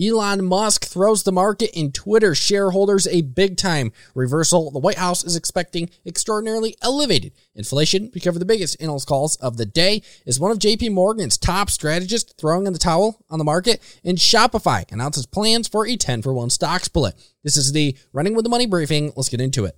Elon Musk throws the market and Twitter shareholders a big time reversal. The White House is expecting extraordinarily elevated inflation. We cover the biggest analyst calls of the day. Is one of JP Morgan's top strategists throwing in the towel on the market? And Shopify announces plans for a 10 for 1 stock split. This is the Running with the Money briefing. Let's get into it.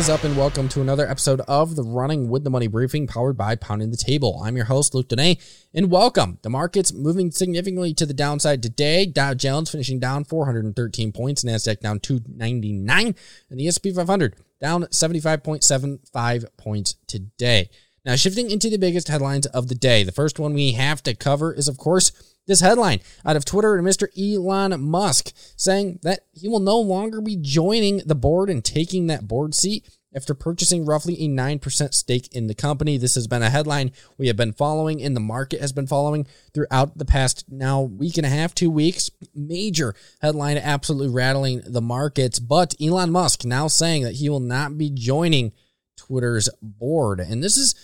Is up, and welcome to another episode of the Running with the Money briefing powered by Pounding the Table. I'm your host, Luke Dene, and welcome. The market's moving significantly to the downside today. Dow Jones finishing down 413 points, NASDAQ down 299, and the S&P 500 down 75.75 points today. Now, shifting into the biggest headlines of the day, the first one we have to cover is, of course, this headline out of Twitter and Mr. Elon Musk saying that he will no longer be joining the board and taking that board seat after purchasing roughly a 9% stake in the company. This has been a headline we have been following and the market has been following throughout the past now week and a half, two weeks. Major headline absolutely rattling the markets, but Elon Musk now saying that he will not be joining Twitter's board. And this is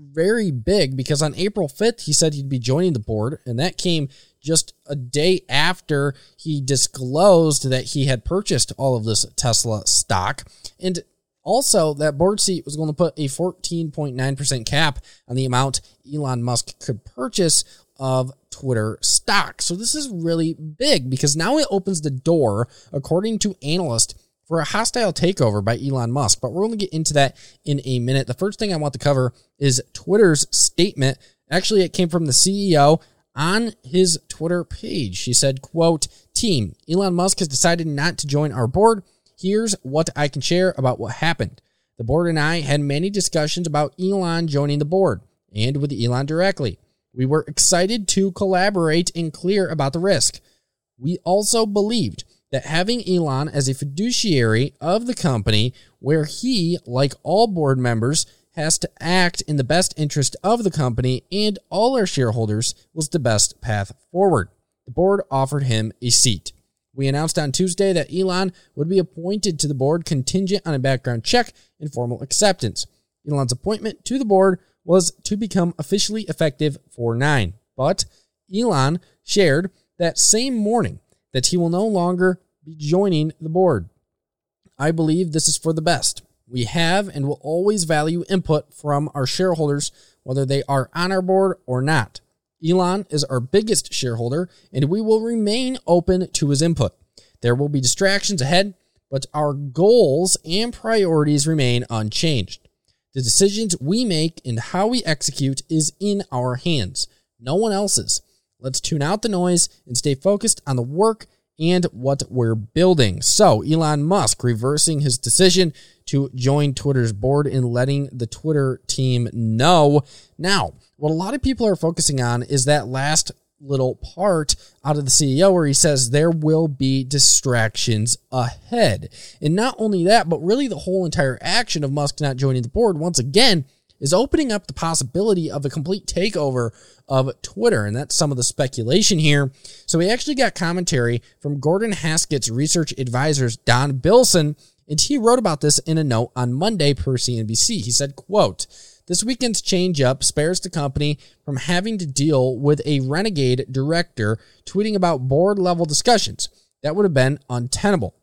very big because on April 5th, he said he'd be joining the board, and that came just a day after he disclosed that he had purchased all of this Tesla stock. And also, that board seat was going to put a 14.9% cap on the amount Elon Musk could purchase of Twitter stock. So this is really big because now it opens the door, according to analysts, for a hostile takeover by Elon Musk. But we're to get into that in a minute. The first thing I want to cover is Twitter's statement. Actually, it came from the CEO on his Twitter page. She said, quote, team, Elon Musk has decided not to join our board. Here's what I can share about what happened. The board and I had many discussions about Elon joining the board and with Elon directly. We were excited to collaborate and clear about the risk. We also believed that having Elon as a fiduciary of the company, where he, like all board members, has to act in the best interest of the company and all our shareholders, was the best path forward. The board offered him a seat. We announced on Tuesday that Elon would be appointed to the board contingent on a background check and formal acceptance. Elon's appointment to the board was to become officially effective for 9. But Elon shared that same morning that he will no longer be joining the board. I believe this is for the best. We have and will always value input from our shareholders, whether they are on our board or not. Elon is our biggest shareholder, and we will remain open to his input. There will be distractions ahead, but our goals and priorities remain unchanged. The decisions we make and how we execute is in our hands, no one else's. Let's tune out the noise and stay focused on the work and what we're building. So, Elon Musk reversing his decision to join Twitter's board and letting the Twitter team know. Now, what a lot of people are focusing on is that last little part out of the CEO where he says there will be distractions ahead. And not only that, but really the whole entire action of Musk not joining the board once again is opening up the possibility of a complete takeover of Twitter. And that's some of the speculation here. So we actually got commentary from Gordon Haskett's research advisors, Don Bilson, and he wrote about this in a note on Monday per CNBC. He said, quote, this weekend's change up spares the company from having to deal with a renegade director tweeting about board level discussions. That would have been untenable.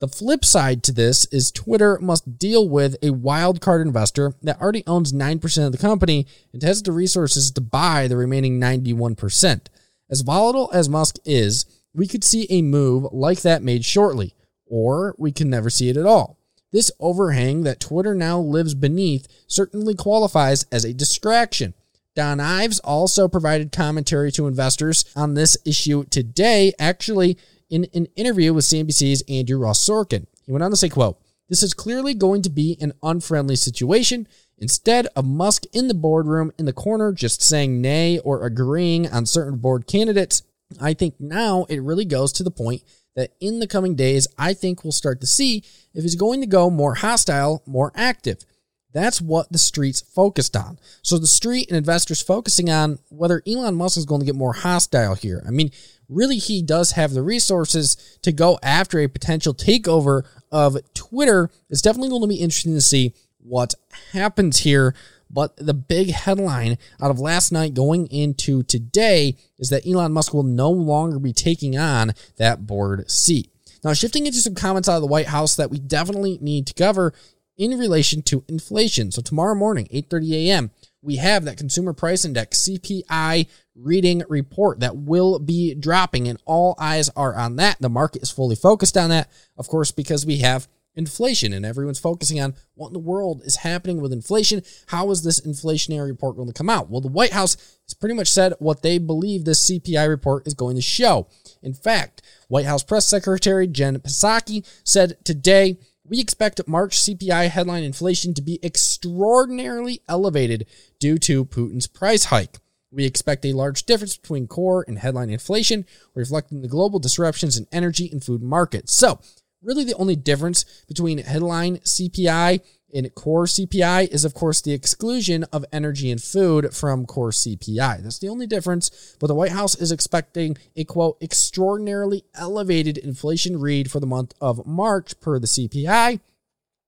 The flip side to this is Twitter must deal with a wildcard investor that already owns 9% of the company and has the resources to buy the remaining 91%. As volatile as Musk is, we could see a move like that made shortly, or we can never see it at all. This overhang that Twitter now lives beneath certainly qualifies as a distraction. Dan Ives also provided commentary to investors on this issue today. Actually, in an interview with CNBC's Andrew Ross Sorkin. He went on to say, quote, this is clearly going to be an unfriendly situation. Instead of Musk in the boardroom in the corner just saying nay or agreeing on certain board candidates, I think now it really goes to the point that in the coming days, I think we'll start to see if he's going to go more hostile, more active. That's what the street's focused on. So the street and investors focusing on whether Elon Musk is going to get more hostile here. I mean, really he does have the resources to go after a potential takeover of Twitter. It's definitely going to be interesting to see what happens here. But the big headline out of last night going into today is that Elon Musk will no longer be taking on that board seat. Now, shifting into some comments out of the White House that we definitely need to cover in relation to inflation. So tomorrow morning, 8:30 a.m., we have that consumer price index CPI reading report that will be dropping and all eyes are on that. The market is fully focused on that, of course, because we have inflation and everyone's focusing on what in the world is happening with inflation. How is this inflationary report going to come out? Well, the White House has pretty much said what they believe this CPI report is going to show. In fact, White House Press Secretary Jen Psaki said today, we expect March CPI headline inflation to be extraordinarily elevated due to Putin's price hike. We expect a large difference between core and headline inflation, reflecting the global disruptions in energy and food markets. So, really the only difference between headline CPI and core CPI is, of course, the exclusion of energy and food from core CPI. That's the only difference. But the White House is expecting a quote, extraordinarily elevated inflation read for the month of March per the CPI.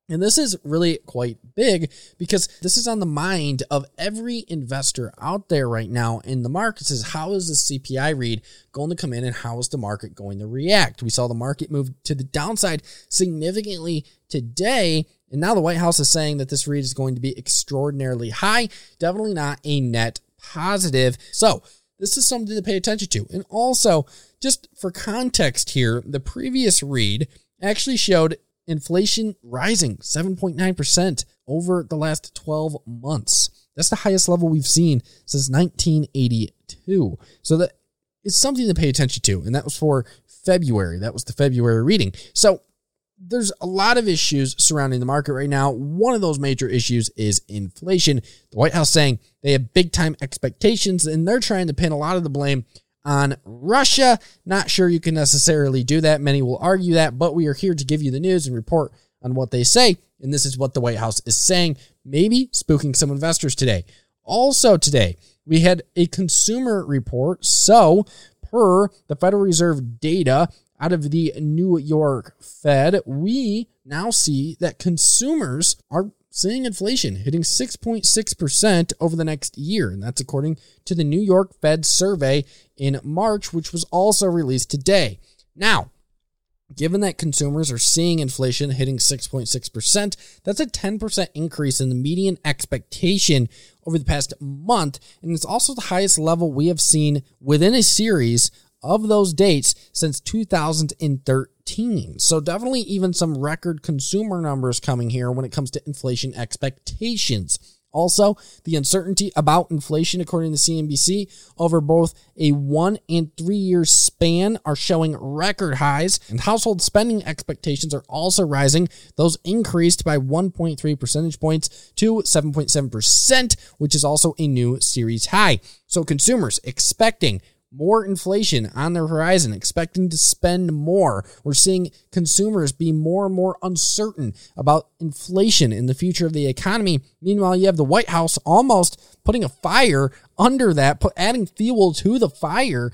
And this is really quite big because this is on the mind of every investor out there right now in the markets is how is the CPI read going to come in and how is the market going to react? We saw the market move to the downside significantly today. And now the White House is saying that this read is going to be extraordinarily high, definitely not a net positive. So this is something to pay attention to. And also, just for context here, the previous read actually showed inflation rising 7.9% over the last 12 months. That's the highest level we've seen since 1982. So that is something to pay attention to. And that was for February. That was the February reading. So there's a lot of issues surrounding the market right now. One of those major issues is inflation. The White House saying they have big time expectations and they're trying to pin a lot of the blame on Russia. Not sure you can necessarily do that. Many will argue that, but we are here to give you the news and report on what they say. And this is what the White House is saying, maybe spooking some investors today. Also, today, we had a consumer report. So, per the Federal Reserve data out of the New York Fed, we now see that consumers are seeing inflation hitting 6.6% over the next year. And that's according to the New York Fed survey in March, which was also released today. Now, given that consumers are seeing inflation hitting 6.6%, that's a 10% increase in the median expectation over the past month. And it's also the highest level we have seen within a series of those dates since 2013. So definitely even some record consumer numbers coming here when it comes to inflation expectations. Also, the uncertainty about inflation, according to CNBC, over both a one and three year span are showing record highs, and household spending expectations are also rising. Those increased by 1.3 percentage points to 7.7%, which is also a new series high. So, consumers expecting more inflation on the horizon, expecting to spend more. We're seeing consumers be more and more uncertain about inflation in the future of the economy. Meanwhile, you have the White House almost putting a fire under that, adding fuel to the fire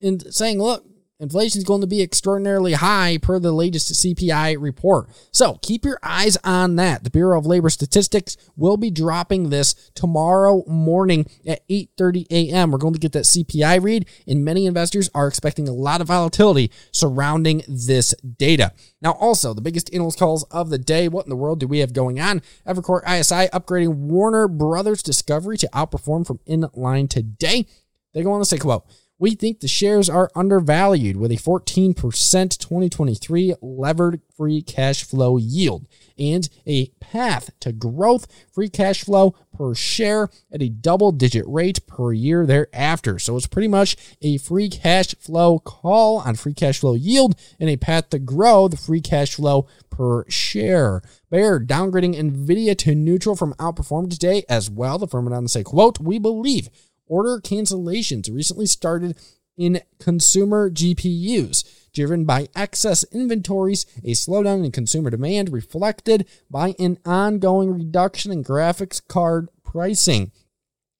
and saying, look, Inflation is going to be extraordinarily high per the latest CPI report. So keep your eyes on that. The Bureau of Labor Statistics will be dropping this tomorrow morning at 8:30 a.m. We're going to get that CPI read, and many investors are expecting a lot of volatility surrounding this data. Now, also the biggest analyst calls of the day. What in the world do we have going on? Evercore ISI upgrading Warner Brothers Discovery to outperform from in line today. They go on to say, quote, we think the shares are undervalued with a 14% 2023 levered free cash flow yield and a path to growth free cash flow per share at a double digit rate per year thereafter. So it's pretty much a free cash flow call on free cash flow yield and a path to grow the free cash flow per share. Baird downgrading Nvidia to neutral from outperform today as well. The firm to say, quote, we believe order cancellations recently started in consumer GPUs, driven by excess inventories, a slowdown in consumer demand reflected by an ongoing reduction in graphics card pricing.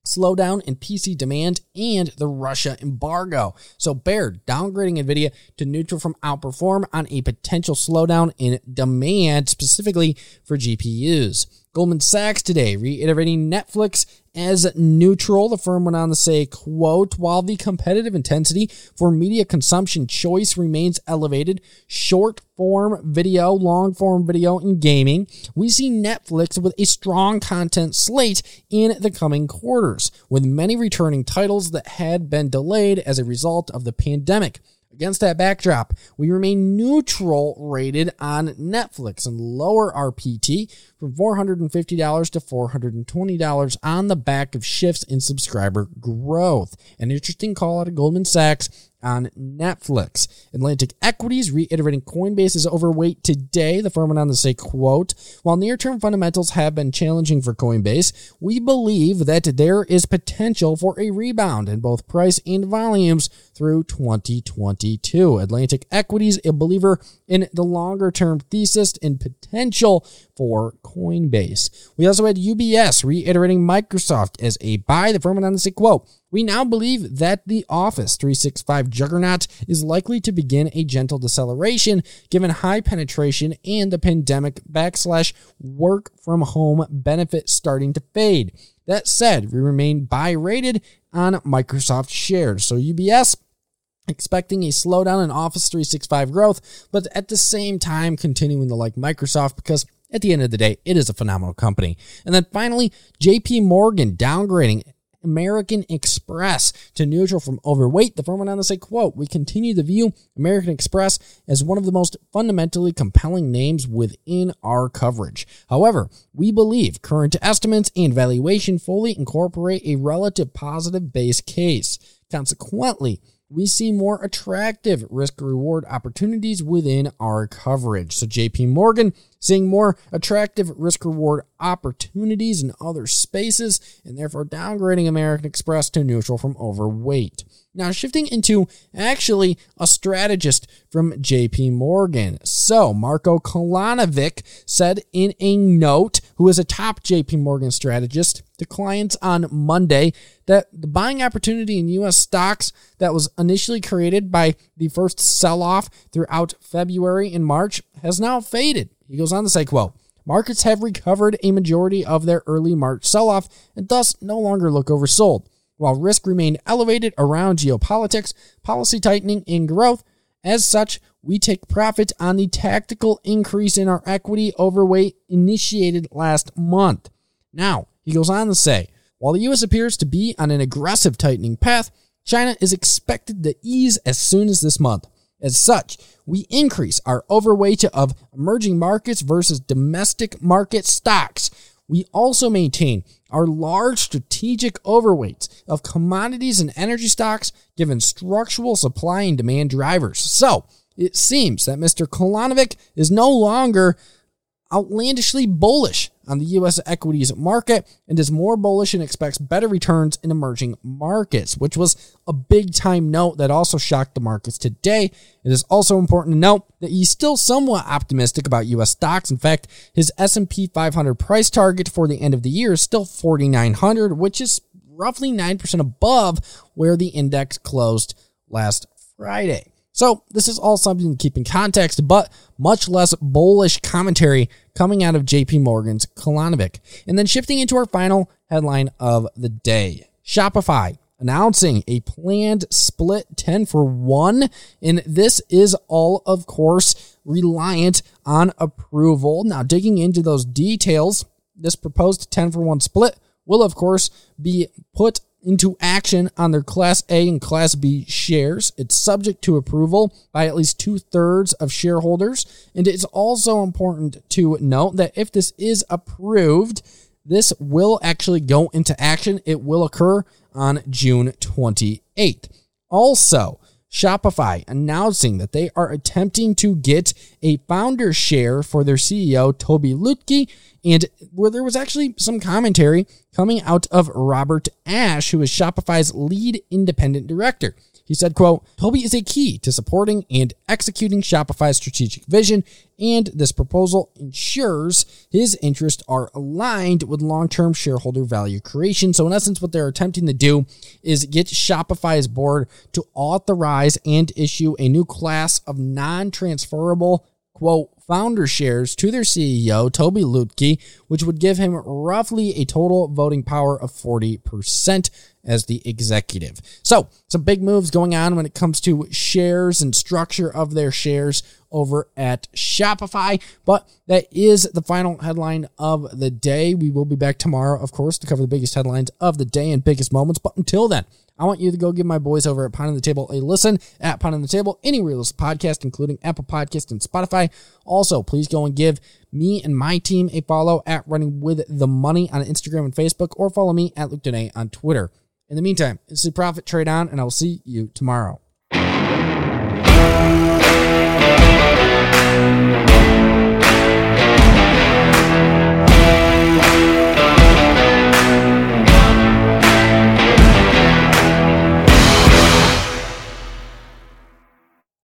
slowdown in PC demand, and the Russia embargo. So Baird downgrading Nvidia to neutral from outperform on a potential slowdown in demand, specifically for GPUs. Goldman Sachs today reiterating Netflix as neutral. The firm went on to say, quote, while the competitive intensity for media consumption choice remains elevated, short form video, long form video, and gaming, we see Netflix with a strong content slate in the coming quarters, with many returning titles that had been delayed as a result of the pandemic. Against that backdrop, we remain neutral rated on Netflix and lower our PT from $450 to $420 on the back of shifts in subscriber growth. An interesting call out of Goldman Sachs on Netflix. Atlantic Equities reiterating Coinbase is overweight today. The firm went on to say, quote, while near-term fundamentals have been challenging for Coinbase, we believe that there is potential for a rebound in both price and volumes through 2022. Atlantic Equities, a believer in the longer-term thesis and potential for Coinbase. We also had UBS reiterating Microsoft as a buy. The firm went on to say, quote, we now believe that the Office 365 juggernaut is likely to begin a gentle deceleration given high penetration and the pandemic backslash work from home benefit starting to fade. That said, we remain buy rated on Microsoft shares. So UBS expecting a slowdown in Office 365 growth, but at the same time continuing to like Microsoft because at the end of the day, it is a phenomenal company. And then finally, JP Morgan downgrading American Express to neutral from overweight. The firm went on to say, quote, we continue to view American Express as one of the most fundamentally compelling names within our coverage. However, we believe current estimates and valuation fully incorporate a relative positive base case. Consequently, we see more attractive risk reward opportunities within our coverage. So JP Morgan seeing more attractive risk reward opportunities in other spaces and therefore downgrading American Express to neutral from overweight. Now, shifting into actually a strategist from JP Morgan. So, Marco Kolanovic said in a note, who is a top JP Morgan strategist, to clients on Monday that the buying opportunity in US stocks that was initially created by the first sell off throughout February and March has now faded. He goes on to say, quote, Markets have recovered a majority of their early March sell off and thus no longer look oversold. While risk remained elevated around geopolitics, policy tightening, and growth, as such, we take profit on the tactical increase in our equity overweight initiated last month. Now, he goes on to say, while the US appears to be on an aggressive tightening path, China is expected to ease as soon as this month. As such, we increase our overweight of emerging markets versus domestic market stocks. We also maintain our large strategic overweights of commodities and energy stocks given structural supply and demand drivers. So it seems that Mr. Kolanovic is no longer outlandishly bullish on the U.S. equities market and is more bullish and expects better returns in emerging markets, which was a big time note that also shocked the markets today. It is also important to note that he's still somewhat optimistic about U.S. stocks. In fact, his S&P 500 price target for the end of the year is still 4,900, which is roughly 9% above where the index closed last Friday. So this is all something to keep in context, but much less bullish commentary coming out of JP Morgan's Kolanovic. And then shifting into our final headline of the day. Shopify announcing a planned split 10 for 1 and this is all of course reliant on approval. Now digging into those details, this proposed 10 for 1 split will of course be put into action on their Class A and Class B shares. It's subject to approval by at least two thirds of shareholders. And it's also important to note that if this is approved, this will actually go into action. It will occur on June 28th. Also, Shopify announcing that they are attempting to get a founder share for their CEO, Tobi Lütke, and where there was actually some commentary coming out of Robert Ashe, who is Shopify's lead independent director. He said, quote, Tobi is a key to supporting and executing Shopify's strategic vision, and this proposal ensures his interests are aligned with long-term shareholder value creation. So in essence, what they're attempting to do is get Shopify's board to authorize and issue a new class of non-transferable quote founder shares to their CEO, Tobi Lütke, which would give him roughly a total voting power of 40% as the executive. So, some big moves going on when it comes to shares and structure of their shares over at Shopify. But that is the final headline of the day. We will be back tomorrow, of course, to cover the biggest headlines of the day and biggest moments. But until then, I want you to go give my boys over at Pounding the Table a listen at Pounding the Table, any real podcast, including Apple Podcast and Spotify. Also, please go and give me and my team a follow at Running With The Money on Instagram and Facebook, or follow me at Luke Dene on Twitter. In the meantime, it's the Profit Trade On, and I will see you tomorrow.